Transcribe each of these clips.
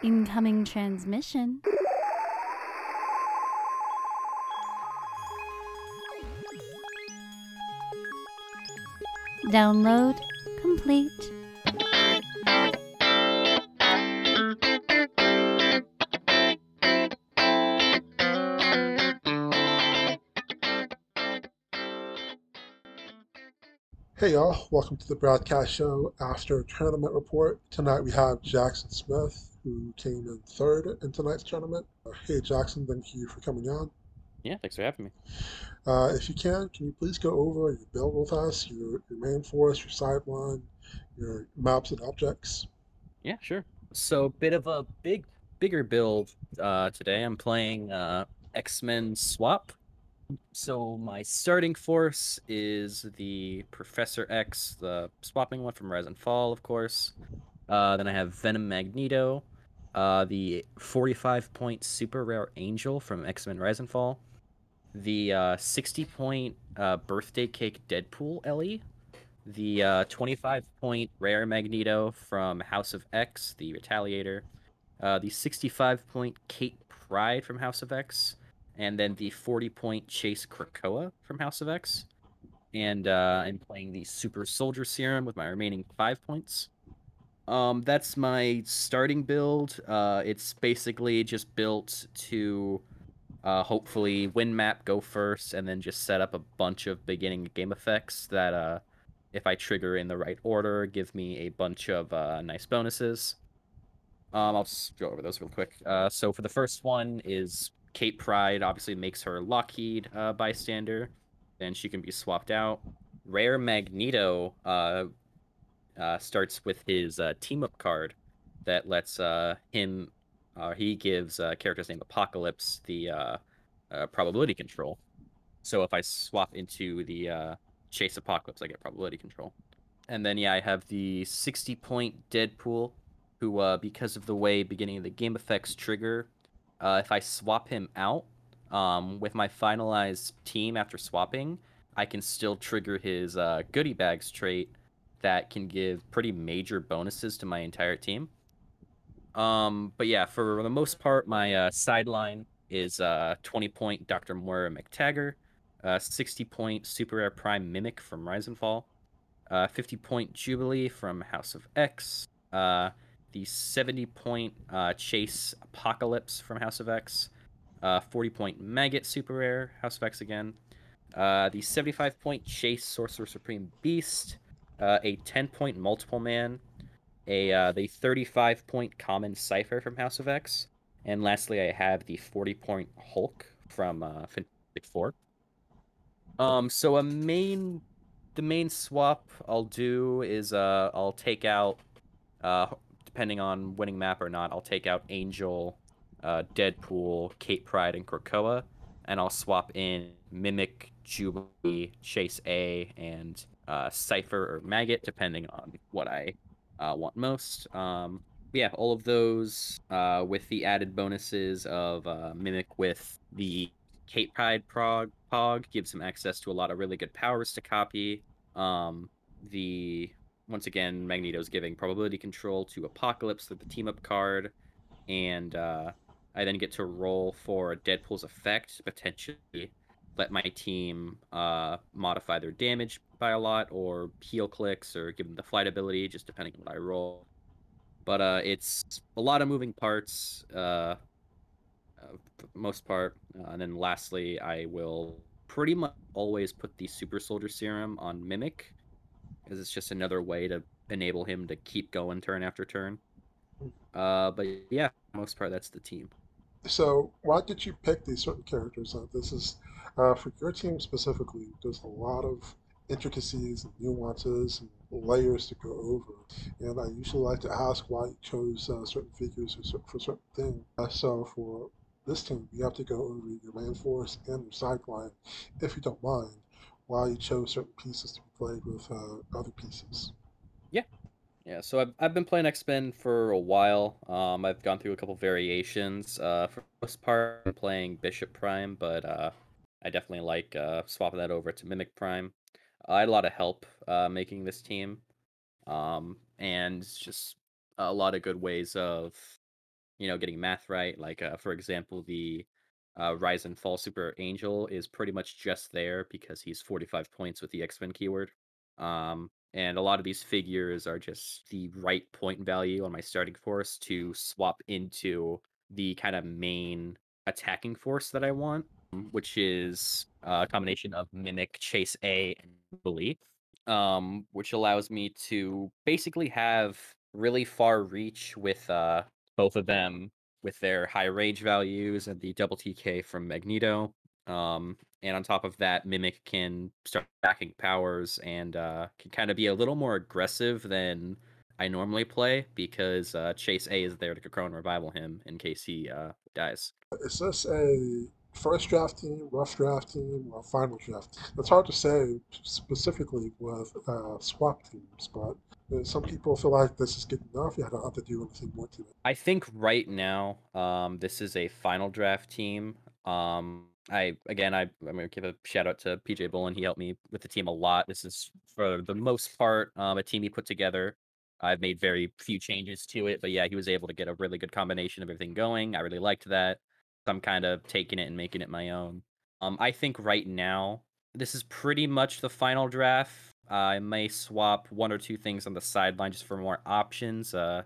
Incoming transmission. Download complete. Hey y'all, welcome to the Bradcast show after tournament report. Tonight we have Jackson Smith, who came in third in tonight's tournament. Uh, hey Jackson, thank you for coming on. Yeah, thanks for having me. Uh, if you can, can you please go over your build with us, your, your main force, your sideline, your maps and objects? Yeah, sure. So, a bit of a big, bigger build uh, today. I'm playing uh, X Men Swap. So, my starting force is the Professor X, the swapping one from Rise and Fall, of course. Uh, then I have Venom Magneto, uh, the 45 point super rare Angel from X Men Rise and Fall, the uh, 60 point uh, birthday cake Deadpool Ellie, the uh, 25 point rare Magneto from House of X, the Retaliator, uh, the 65 point Kate Pryde from House of X, and then the 40 point Chase Krakoa from House of X. And uh, I'm playing the Super Soldier Serum with my remaining five points. Um, that's my starting build. Uh, it's basically just built to uh, hopefully win map, go first, and then just set up a bunch of beginning game effects that, uh, if I trigger in the right order, give me a bunch of uh, nice bonuses. Um, I'll just go over those real quick. Uh, so for the first one is Kate Pryde. Obviously makes her Lockheed uh, bystander, and she can be swapped out. Rare Magneto uh, starts with his uh, team up card that lets uh, him. Uh, he gives uh, character's name Apocalypse the uh, probability control. So if I swap into the Chase Apocalypse, I get probability control. And then yeah, I have the 60 point Deadpool, who because of the way beginning of the game effects trigger, if I swap him out um, with my finalized team after swapping, I can still trigger his goodie bags trait that can give pretty major bonuses to my entire team. Um, but yeah, for the most part, my uh, sideline is uh, 20 point Dr. Moira MacTaggert, uh, 60 point Super Rare Prime Mimic from Rise and Fall, uh, 50 point Jubilee from House of X, uh, the 70 point uh, Chase Apocalypse from House of X, uh, 40 point Maggot Super Rare, House of X again, uh, the 75 point Chase Sorcerer Supreme Beast, uh, a 10 point Multiple Man, a uh, the 35 point Common Cypher from House of X, and lastly, I have the 40 point Hulk from uh, Fantastic Four. Um, so a main, the main swap I'll do is uh, I'll take out, uh, depending on winning map or not, I'll take out Angel, uh, Deadpool, Kate Pryde, and Krakoa, and I'll swap in Mimic, Jubilee, Chase A, and uh, Cypher or Maggot, depending on what I uh, want most. Um, yeah, all of those uh, with the added bonuses of uh, Mimic with the Kate Pryde prog pog gives him access to a lot of really good powers to copy. Um, the once again Magneto's giving probability control to Apocalypse with the team up card, and uh, I then get to roll for Deadpool's effect, potentially let my team uh, modify their damage by a lot, or heal clicks, or give them the flight ability, just depending on what I roll. But uh, it's a lot of moving parts, uh, uh, most part. Uh, and then lastly, I will pretty much always put the Super Soldier Serum on Mimic, because it's just another way to enable him to keep going turn after turn. Uh, but yeah, most part, that's the team. So, why did you pick these certain characters? Uh, this is uh, for your team specifically. There's a lot of intricacies and nuances and layers to go over, and I usually like to ask why you chose uh, certain figures for, certain things. Uh, so, for this team, you have to go over your land force and your sideline, if you don't mind, why you chose certain pieces to be played with uh, other pieces. Yeah. Yeah, so I've, I've been playing X-Men for a while. Um, I've gone through a couple variations. Uh, for most part, I'm playing Bishop Prime, but uh, I definitely like uh, swapping that over to Mimic Prime. I had a lot of help uh, making this team, um, and just a lot of good ways of you know, getting math right. Like, uh, for example, the uh, Rise and Fall Super Angel is pretty much just there because he's 45 points with the X Men keyword. Um, and a lot of these figures are just the right point value on my starting force to swap into the kind of main attacking force that I want, which is a combination of Mimic, Chase A, and Belief, um, which allows me to basically have really far reach with uh, both of them with their high rage values and the double TK from Magneto. Um, and on top of that, Mimic can start backing powers and uh, can kind of be a little more aggressive than I normally play because uh, Chase A is there to Crone revival him in case he uh, dies. Is this a first draft team, rough draft team, or final draft? It's hard to say specifically with uh, swap teams, but some people feel like this is good enough. You don't have to do anything more to it. I think right now, um, this is a final draft team. Um, I again, I, I'm gonna give a shout out to PJ Bullen. He helped me with the team a lot. This is for the most part um, a team he put together. I've made very few changes to it, but yeah, he was able to get a really good combination of everything going. I really liked that. I'm kind of taking it and making it my own. Um, I think right now this is pretty much the final draft. Uh, I may swap one or two things on the sideline just for more options. Uh,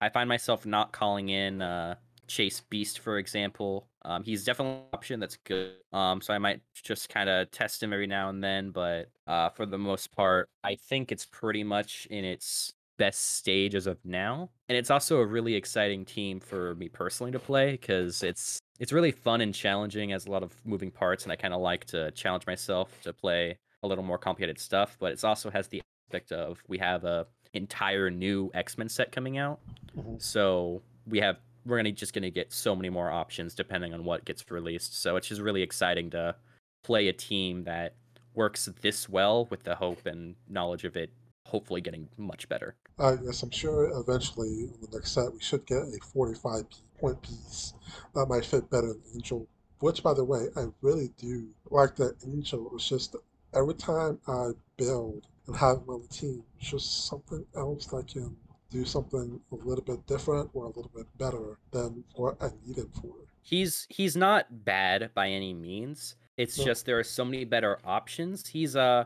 I find myself not calling in uh, Chase Beast, for example. Um, he's definitely an option that's good. Um, so I might just kind of test him every now and then, but uh, for the most part, I think it's pretty much in its best stage as of now. And it's also a really exciting team for me personally to play because it's it's really fun and challenging, has a lot of moving parts, and I kind of like to challenge myself to play a little more complicated stuff. But it also has the aspect of we have a entire new X Men set coming out, Mhm. so we have we're gonna just gonna get so many more options depending on what gets released. So it's just really exciting to play a team that works this well with the hope and knowledge of it hopefully getting much better. Uh, yes, I'm sure eventually on the next set we should get a 45 point piece that might fit better than Angel. Which, by the way, I really do like that Angel. It's just every time I build and have him on the team, it's just something else that can do something a little bit different or a little bit better than what I need him for. He's he's not bad by any means. It's No. just there are so many better options. He's uh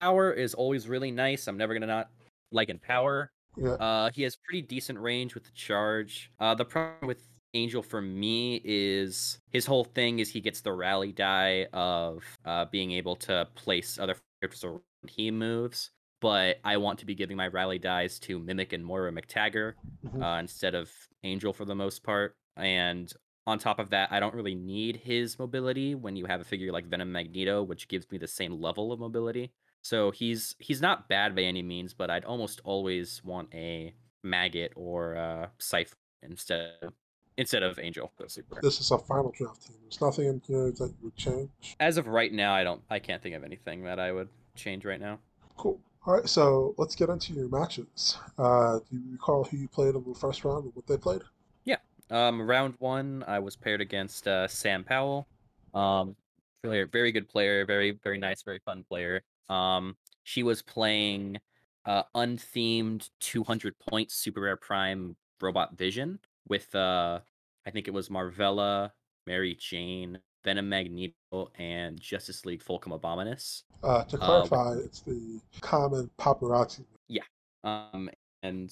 power is always really nice. I'm never gonna not like in power. Yeah, Uh, he has pretty decent range with the charge. Uh, the problem with Angel for me is his whole thing is he gets the rally die of uh, being able to place other characters around he moves. But I want to be giving my rally dies to Mimic and Moira MacTaggert Mhm. uh, instead of Angel for the most part. And on top of that, I don't really need his mobility when you have a figure like Venom Magneto, which gives me the same level of mobility. So he's he's not bad by any means, but I'd almost always want a maggot or a Cypher instead of instead of Angel. this is a final draft team. There's nothing in here that you would change. As of right now, I don't I can't think of anything that I would change right now. Cool. All right, so let's get into your matches. Uh, do you recall who you played in the first round and what they played? Yeah. Um, round one, I was paired against uh, Sam Powell. Um, a very good player, very very nice, very fun player. Um, she was playing uh, unthemed 200 points super rare prime robot vision with uh, I think it was Marvella, Mary Jane, Venom Magneto, and Justice League Fulcrum Abominus. Uh, to Uh, clarify, it's the common paparazzi. Yeah. Um and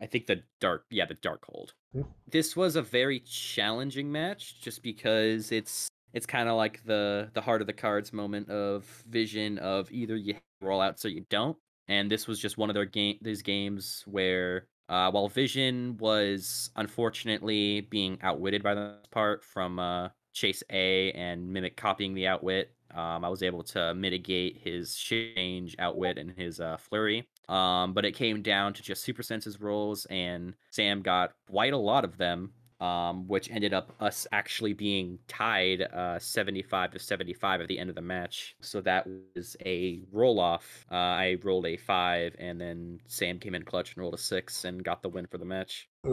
i think the dark yeah the dark hold Hmm. this was a very challenging match just because it's it's kind of like the the heart of the cards moment of vision of either you roll out so you don't and this was just one of their game these games where uh, while vision was unfortunately being outwitted by the part from uh, chase a and mimic copying the outwit um, I was able to mitigate his change, outwit, and his uh, flurry. Um, but it came down to just super senses rolls, and Sam got quite a lot of them, um, which ended up us actually being tied uh, 75 to 75 at the end of the match. So that was a roll off. Uh, I rolled a five, and then Sam came in clutch and rolled a six and got the win for the match.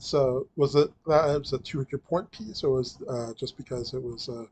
So was it that it was a 200 point piece, or was uh, just because it was a,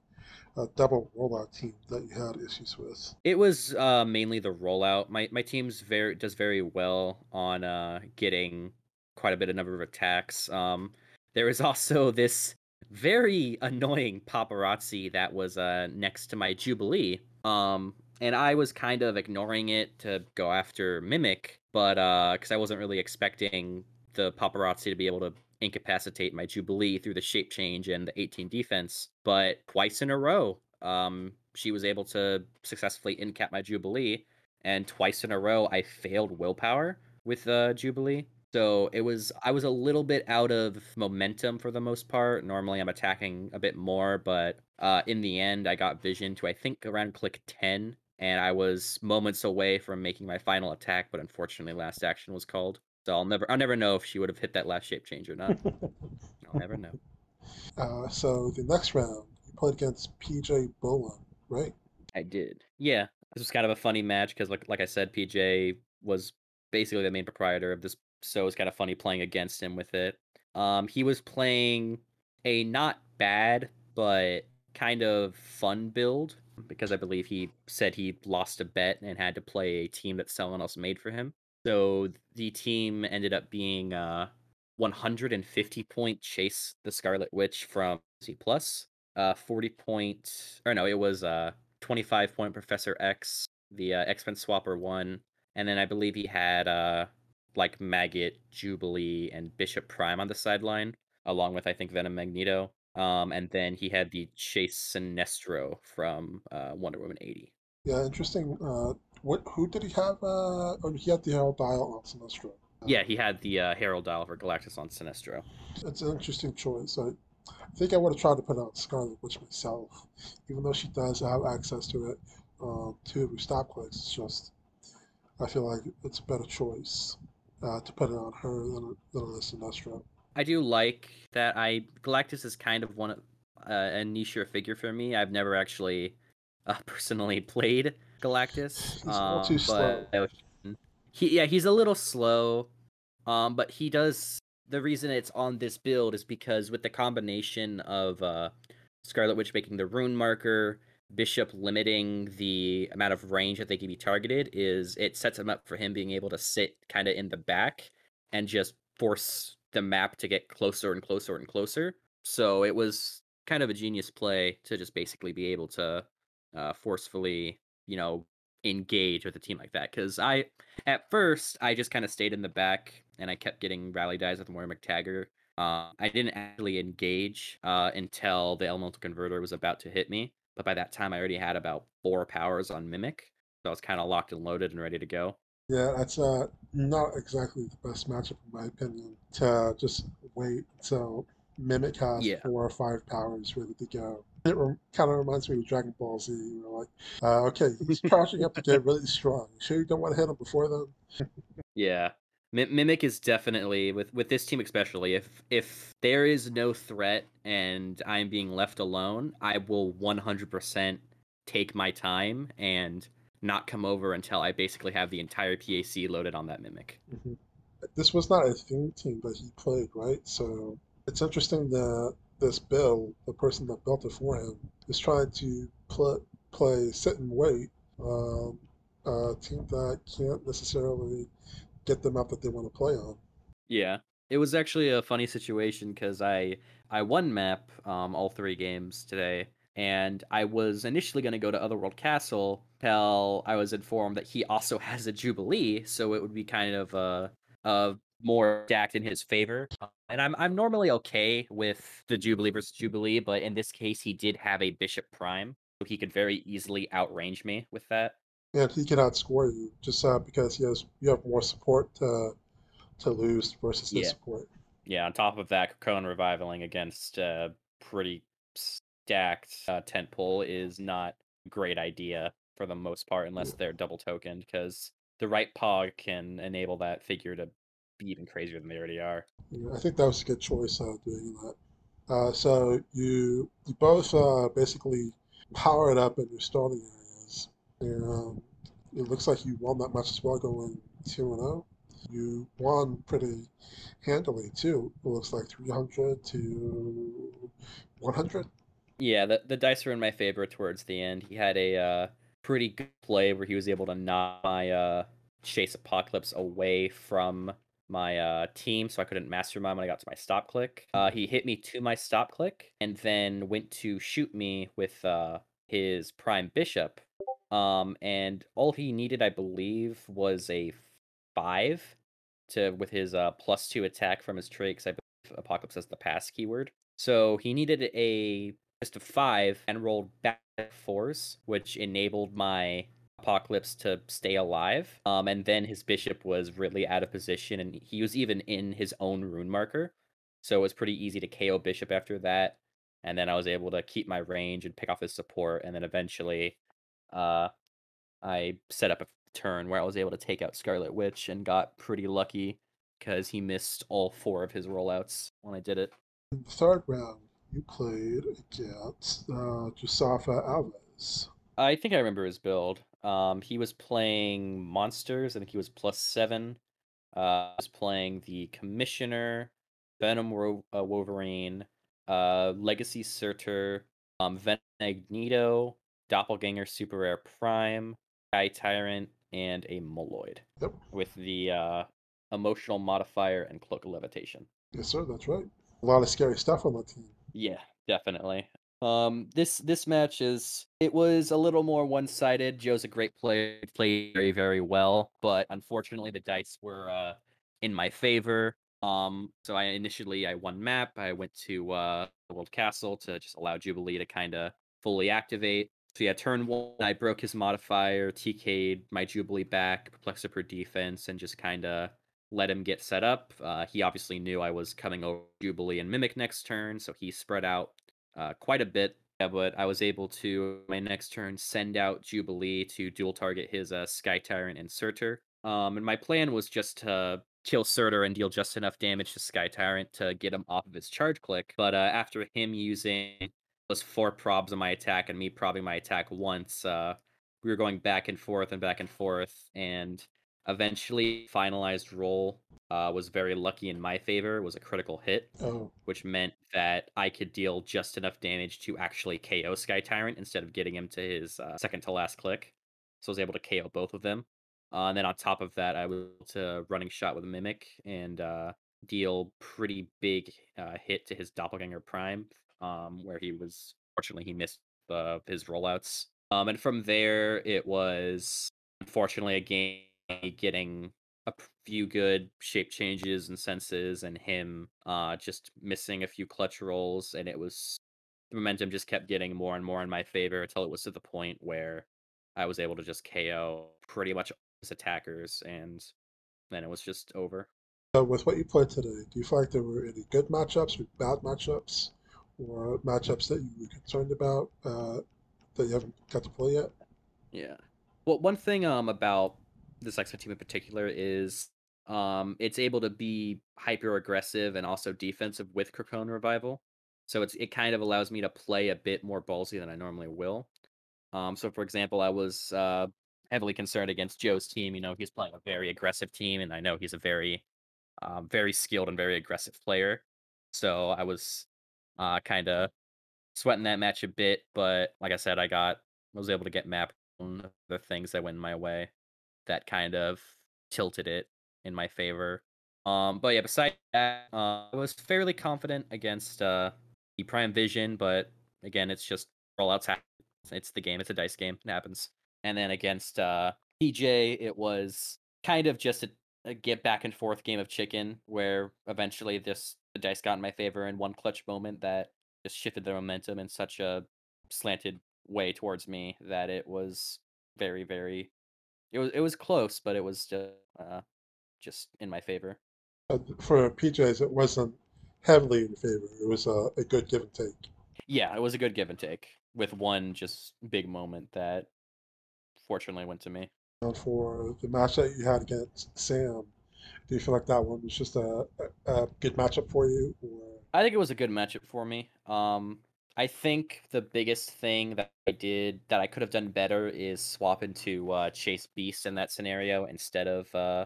a double rollout team that you had issues with? It was uh, mainly the rollout. My my team's very does very well on uh, getting quite a bit of number of attacks. Um, there was also this very annoying paparazzi that was uh, next to my Jubilee. Um, and I was kind of ignoring it to go after Mimic, but because uh, I wasn't really expecting the paparazzi to be able to incapacitate my Jubilee through the shape change and the 18 defense. But twice in a row, um, she was able to successfully incap my Jubilee, and twice in a row, I failed willpower with uh, Jubilee. So it was I was a little bit out of momentum for the most part. Normally I'm attacking a bit more, but uh, in the end I got vision to I think around click 10 and I was moments away from making my final attack, but unfortunately last action was called. So I'll never I'll never know if she would have hit that last shape change or not. I'll never know. Uh, so the next round you played against PJ Bullen, right? I did. Yeah. This was kind of a funny match because like like I said, PJ was basically the main proprietor of this so it was kind of funny playing against him with it. Um, he was playing a not bad but kind of fun build because I believe he said he lost a bet and had to play a team that someone else made for him. So the team ended up being uh 150 point chase the Scarlet Witch from C plus, uh 40 point or no, it was uh 25 point Professor X, the uh, X Men Swapper one, and then I believe he had uh like Maggot, Jubilee, and Bishop Prime on the sideline, along with I think Venom Magneto. Um, and then he had the Chase Sinestro from uh, Wonder Woman 80. Yeah, interesting. Uh, what who did he have? Uh, oh, he had the Herald Dial on Sinestro. Yeah, he had the uh, Herald Dial for Galactus on Sinestro. It's an interesting choice. I, I think I would have tried to put out Scarlet Witch myself, even though she does have access to it uh, to restock clicks. It's just I feel like it's a better choice uh, to put it on her than, than on Sinestro. I do like that. I Galactus is kind of one of uh, a niche figure for me. I've never actually uh, personally played Galactus. He's a little too slow. He, yeah, he's a little slow. Um, but he does. The reason it's on this build is because with the combination of uh, Scarlet Witch making the rune marker, Bishop limiting the amount of range that they can be targeted, is it sets him up for him being able to sit kind of in the back and just force the map to get closer and closer and closer. So it was kind of a genius play to just basically be able to uh, forcefully, you know, engage with a team like that. Because I, at first, I just kind of stayed in the back and I kept getting rally dies with Moira MacTaggert. Uh, I didn't actually engage uh, until the elemental converter was about to hit me. But by that time, I already had about four powers on Mimic. So I was kind of locked and loaded and ready to go. Yeah, that's uh, not exactly the best matchup in my opinion. To just wait until Mimic has Yeah. four or five powers ready to go. It rem- kind of reminds me of Dragon Ball Z. You know, like, uh, okay, he's charging up to get really strong. You sure you don't want to hit him before then? Yeah. Mi- Mimic is definitely with with this team especially if if there is no threat and I'm being left alone, I will 100% take my time and not come over until I basically have the entire PAC loaded on that Mimic. hmm This was not a theme team that he played, right? So it's interesting that this Bill, the person that built it for him, is trying to pl- play sit and wait. Um, a team that can't necessarily get the map that they want to play on. Yeah. It was actually a funny situation cuz I I won map um all 3 games today and I was initially going to go to Otherworld Castle till I was informed that he also has a Jubilee, so it would be kind of uh, uh more stacked in his favor. And I'm I'm normally okay with the Jubilee versus Jubilee, but in this case, he did have a Bishop Prime, so he could very easily outrange me with that. And he can outscore you just uh, because he has you have more support to to lose versus his Yeah. support. Yeah. On top of that, Cone revivaling against uh, pretty stacked uh, tent pole is not a great idea for the most part, unless they're double tokened, because the right pog can enable that figure to be even crazier than they already are. Yeah, I think that was a good choice uh, doing that. Uh, so you you both uh, basically power it up in your starting and um, it looks like you won that match as well, going two and zero. You won pretty handily too. It looks like three hundred to one hundred. Yeah, the the dice were in my favor towards the end. He had a uh, pretty good play where he was able to knock my uh, Chase Apocalypse away from my uh, team, so I couldn't mastermind when I got to my stop click. Uh, he hit me to my stop click and then went to shoot me with uh, his prime bishop. Um, and all he needed, I believe, was a five to with his uh, plus two attack from his trait. I believe Apocalypse has the pass keyword. So he needed a just a five and rolled back fours, which enabled my Apocalypse to stay alive. Um, and then his bishop was really out of position, and he was even in his own rune marker. So it was pretty easy to KO bishop after that. And then I was able to keep my range and pick off his support. And then eventually, uh, I set up a turn where I was able to take out Scarlet Witch and got pretty lucky because he missed all four of his rollouts when I did it. In the third round, you played against uh, Jusafa Alves. I think I remember his build. Um, he was playing monsters. I think he was plus seven. Uh, was playing the Commissioner, Venom Ro- uh, Wolverine, uh, Legacy Surtur, um, Venom Magneto, Doppelganger Super Rare Prime, Sky Tyrant, and a Moloid. Yep. With the uh, emotional modifier and cloak of levitation. Yes, sir. That's right. A lot of scary stuff on that team. Yeah, definitely. Um, this this match is it was a little more one sided. Joe's a great player, played very very well, but unfortunately the dice were uh, in my favor. Um, so I initially I won map. I went to uh, the World Castle to just allow Jubilee to kind of fully activate. So yeah, turn one, I broke his modifier, TK'd my Jubilee back, perplexed per defense, and just kind of let him get set up. Uh, he obviously knew I was coming over Jubilee and Mimic next turn, so he spread out uh, quite a bit. Yeah, but I was able to my next turn send out Jubilee to dual target his uh, Sky Tyrant and Surtur. Um, and my plan was just to kill Surtur and deal just enough damage to Sky Tyrant to get him off of his charge click. But uh, after him using those four probs on my attack and me probing my attack once, uh, we were going back and forth and back and forth, and eventually finalized roll uh, was very lucky in my favor. Was a critical hit, Oh, which meant that I could deal just enough damage to actually KO Sky Tyrant instead of getting him to his uh, second to last click. So I was able to KO both of them. Uh, and then on top of that, I was able to running shot with Mimic and uh, deal pretty big uh, hit to his Doppelganger Prime, um, where he was fortunately he missed uh, his rollouts. Um, and from there, it was unfortunately a game getting a few good shape changes and senses, and him uh, just missing a few clutch rolls, and it was the momentum just kept getting more and more in my favor until it was to the point where I was able to just KO pretty much all his attackers, and then it was just over. so with what you played today, do you feel like there were any good matchups or bad matchups, or matchups that you were concerned about uh, that you haven't got to play yet? Yeah. Well, one thing um about this X team in particular is um it's able to be hyper aggressive and also defensive with Crocone Revival. So it's it kind of allows me to play a bit more ballsy than I normally will. Um so for example, I was uh heavily concerned against Joe's team. You know, he's playing a very aggressive team, and I know he's a very um very skilled and very aggressive player. So I was uh kind of sweating that match a bit, but like I said, I got I was able to get map the things that went my way that kind of tilted it in my favor. Um, but yeah, besides that, uh, I was fairly confident against uh, the Prime Vision, but again, it's just rollouts happen. It's the game. It's a dice game. It happens. And then against uh, PJ, it was kind of just a, a get back and forth game of chicken, where eventually this the dice got in my favor in one clutch moment that just shifted the momentum in such a slanted way towards me that it was very, very. It was it was close, but it was just uh, just in my favor. Uh, for PJs, it wasn't heavily in favor. It was a, a good give and take. Yeah, it was a good give and take with one just big moment that fortunately went to me. For the match that you had against Sam, do you feel like that one was just a, a, good matchup for you? Or I think it was a good matchup for me. Um, I think the biggest thing that I did that I could have done better is swap into uh, Chase Beast in that scenario instead of uh,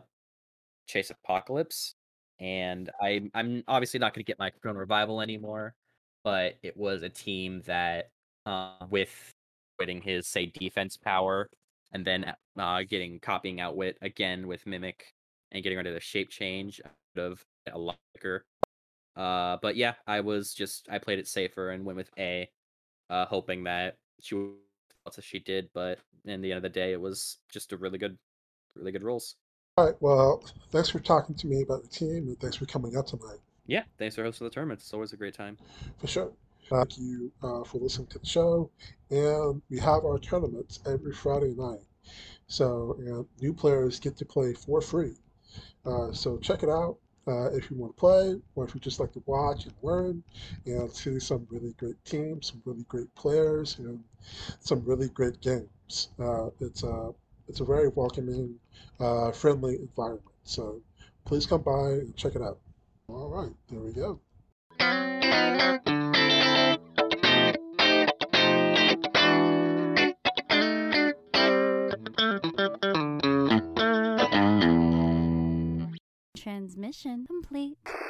Chase Apocalypse. And I, I'm obviously not going to get my Corona Revival anymore, but it was a team that, uh, with quitting his say defense power and then uh, getting copying outwit again with Mimic and getting rid of the shape change out of a lot quicker. Uh, but yeah, I was just I played it safer and went with A, uh, hoping that she would as she did. But in the end of the day, it was just a really good, really good rolls. All right. Well, thanks for talking to me about the team, and thanks for coming out tonight. Yeah, thanks for hosting the tournament. It's always a great time. For sure. Thank you uh, for listening to the show. And we have our tournaments every Friday night. So and new players get to play for free. Uh, so check it out uh, if you want to play, or if you just like to watch and learn, and see some really great teams, some really great players, and some really great games. Uh, it's a it's a very welcoming, uh, friendly environment. So please come by and check it out. All right, there we go. transmission complete.